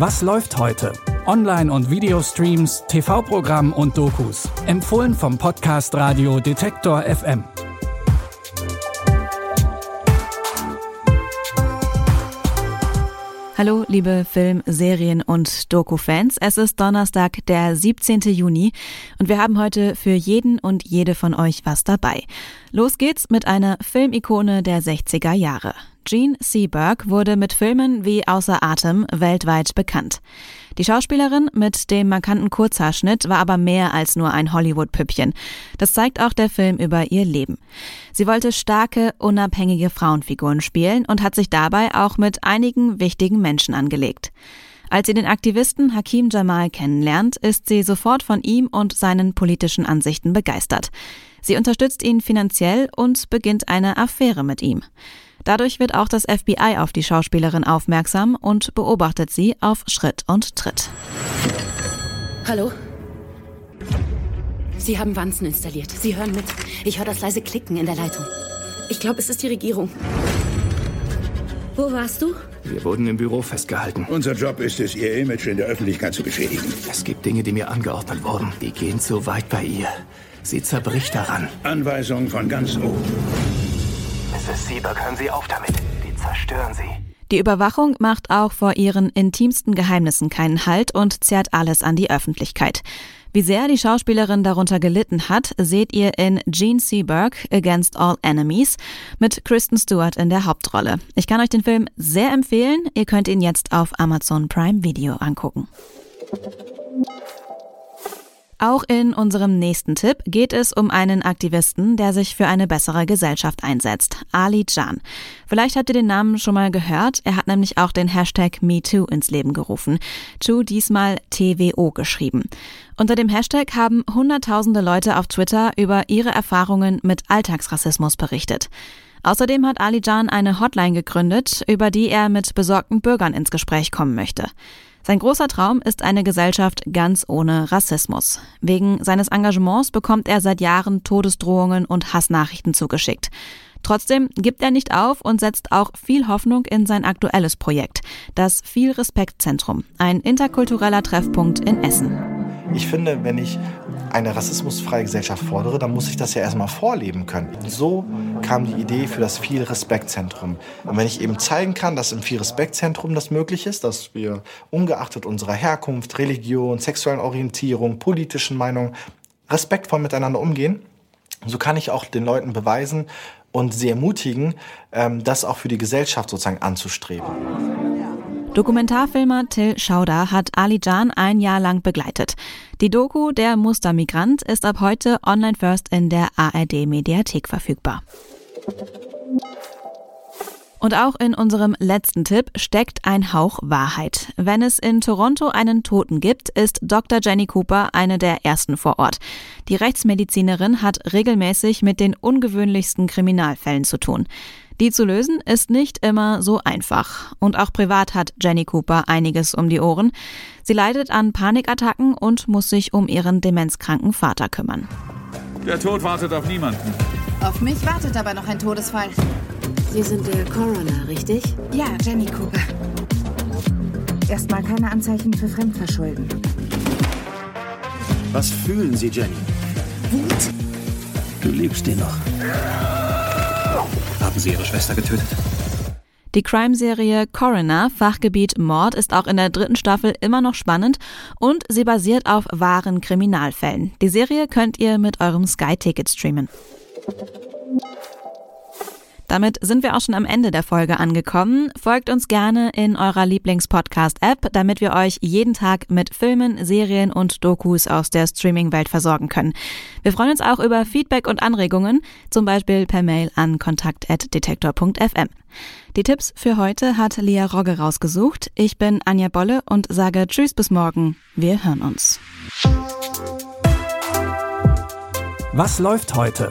Was läuft heute? Online- und Videostreams, TV-Programm und Dokus. Empfohlen vom Podcast Radio Detektor FM. Hallo, liebe Film-, Serien- und Doku-Fans. Es ist Donnerstag, der 17. Juni und wir haben heute für jeden und jede von euch was dabei. Los geht's mit einer Filmikone der 60er Jahre. Jean Seberg wurde mit Filmen wie Außer Atem weltweit bekannt. Die Schauspielerin mit dem markanten Kurzhaarschnitt war aber mehr als nur ein Hollywood-Püppchen. Das zeigt auch der Film über ihr Leben. Sie wollte starke, unabhängige Frauenfiguren spielen und hat sich dabei auch mit einigen wichtigen Menschen angelegt. Als sie den Aktivisten Hakim Jamal kennenlernt, ist sie sofort von ihm und seinen politischen Ansichten begeistert. Sie unterstützt ihn finanziell und beginnt eine Affäre mit ihm. Dadurch wird auch das FBI auf die Schauspielerin aufmerksam und beobachtet sie auf Schritt und Tritt. Hallo? Sie haben Wanzen installiert. Sie hören mit. Ich höre das leise Klicken in der Leitung. Ich glaube, es ist die Regierung. Wo warst du? Wir wurden im Büro festgehalten. Unser Job ist es, Ihr Image in der Öffentlichkeit zu beschädigen. Es gibt Dinge, die mir angeordnet wurden. Die gehen zu weit bei ihr. Sie zerbricht daran. Anweisungen von ganz oben. Mrs. Sieber, hören Sie auf damit. Die zerstören Sie. Die Überwachung macht auch vor ihren intimsten Geheimnissen keinen Halt und zerrt alles an die Öffentlichkeit. Wie sehr die Schauspielerin darunter gelitten hat, seht ihr in Gene Seberg Against All Enemies mit Kristen Stewart in der Hauptrolle. Ich kann euch den Film sehr empfehlen. Ihr könnt ihn jetzt auf Amazon Prime Video angucken. Auch in unserem nächsten Tipp geht es um einen Aktivisten, der sich für eine bessere Gesellschaft einsetzt, Ali Jan. Vielleicht habt ihr den Namen schon mal gehört, er hat nämlich auch den Hashtag MeToo ins Leben gerufen. Too diesmal TWO geschrieben. Unter dem Hashtag haben hunderttausende Leute auf Twitter über ihre Erfahrungen mit Alltagsrassismus berichtet. Außerdem hat Ali Jan eine Hotline gegründet, über die er mit besorgten Bürgern ins Gespräch kommen möchte. Sein großer Traum ist eine Gesellschaft ganz ohne Rassismus. Wegen seines Engagements bekommt er seit Jahren Todesdrohungen und Hassnachrichten zugeschickt. Trotzdem gibt er nicht auf und setzt auch viel Hoffnung in sein aktuelles Projekt, das Viel Respekt Zentrum, ein interkultureller Treffpunkt in Essen. Ich finde, wenn ich eine rassismusfreie Gesellschaft fordere, dann muss ich das ja erstmal vorleben können. So kam die Idee für das Viel Respektzentrum. Und wenn ich eben zeigen kann, dass im Viel Respektzentrum das möglich ist, dass wir ungeachtet unserer Herkunft, Religion, sexuellen Orientierung, politischen Meinungen respektvoll miteinander umgehen, so kann ich auch den Leuten beweisen und sie ermutigen, ähm, das auch für die Gesellschaft sozusagen anzustreben. Dokumentarfilmer Till Schauder hat Ali Jan ein Jahr lang begleitet. Die Doku Der Mustermigrant ist ab heute online first in der ARD Mediathek verfügbar. Und auch in unserem letzten Tipp steckt ein Hauch Wahrheit. Wenn es in Toronto einen Toten gibt, ist Dr. Jenny Cooper eine der ersten vor Ort. Die Rechtsmedizinerin hat regelmäßig mit den ungewöhnlichsten Kriminalfällen zu tun. Die zu lösen ist nicht immer so einfach. Und auch privat hat Jenny Cooper einiges um die Ohren. Sie leidet an Panikattacken und muss sich um ihren demenzkranken Vater kümmern. Der Tod wartet auf niemanden. Auf mich wartet aber noch ein Todesfall. Sie sind der Coroner, richtig? Ja, Jenny Cooper. Erstmal keine Anzeichen für Fremdverschulden. Was fühlen Sie, Jenny? Wut. Du liebst ihn noch. Haben Sie Ihre Schwester getötet? Die Crime-Serie Coroner, Fachgebiet Mord, ist auch in der dritten Staffel immer noch spannend und sie basiert auf wahren Kriminalfällen. Die Serie könnt ihr mit eurem Sky-Ticket streamen. Damit sind wir auch schon am Ende der Folge angekommen. Folgt uns gerne in eurer Lieblings-Podcast-App, damit wir euch jeden Tag mit Filmen, Serien und Dokus aus der Streaming-Welt versorgen können. Wir freuen uns auch über Feedback und Anregungen, zum Beispiel per Mail an kontakt.detektor.fm. Die Tipps für heute hat Lia Rogge rausgesucht. Ich bin Anja Bolle und sage Tschüss bis morgen. Wir hören uns. Was läuft heute?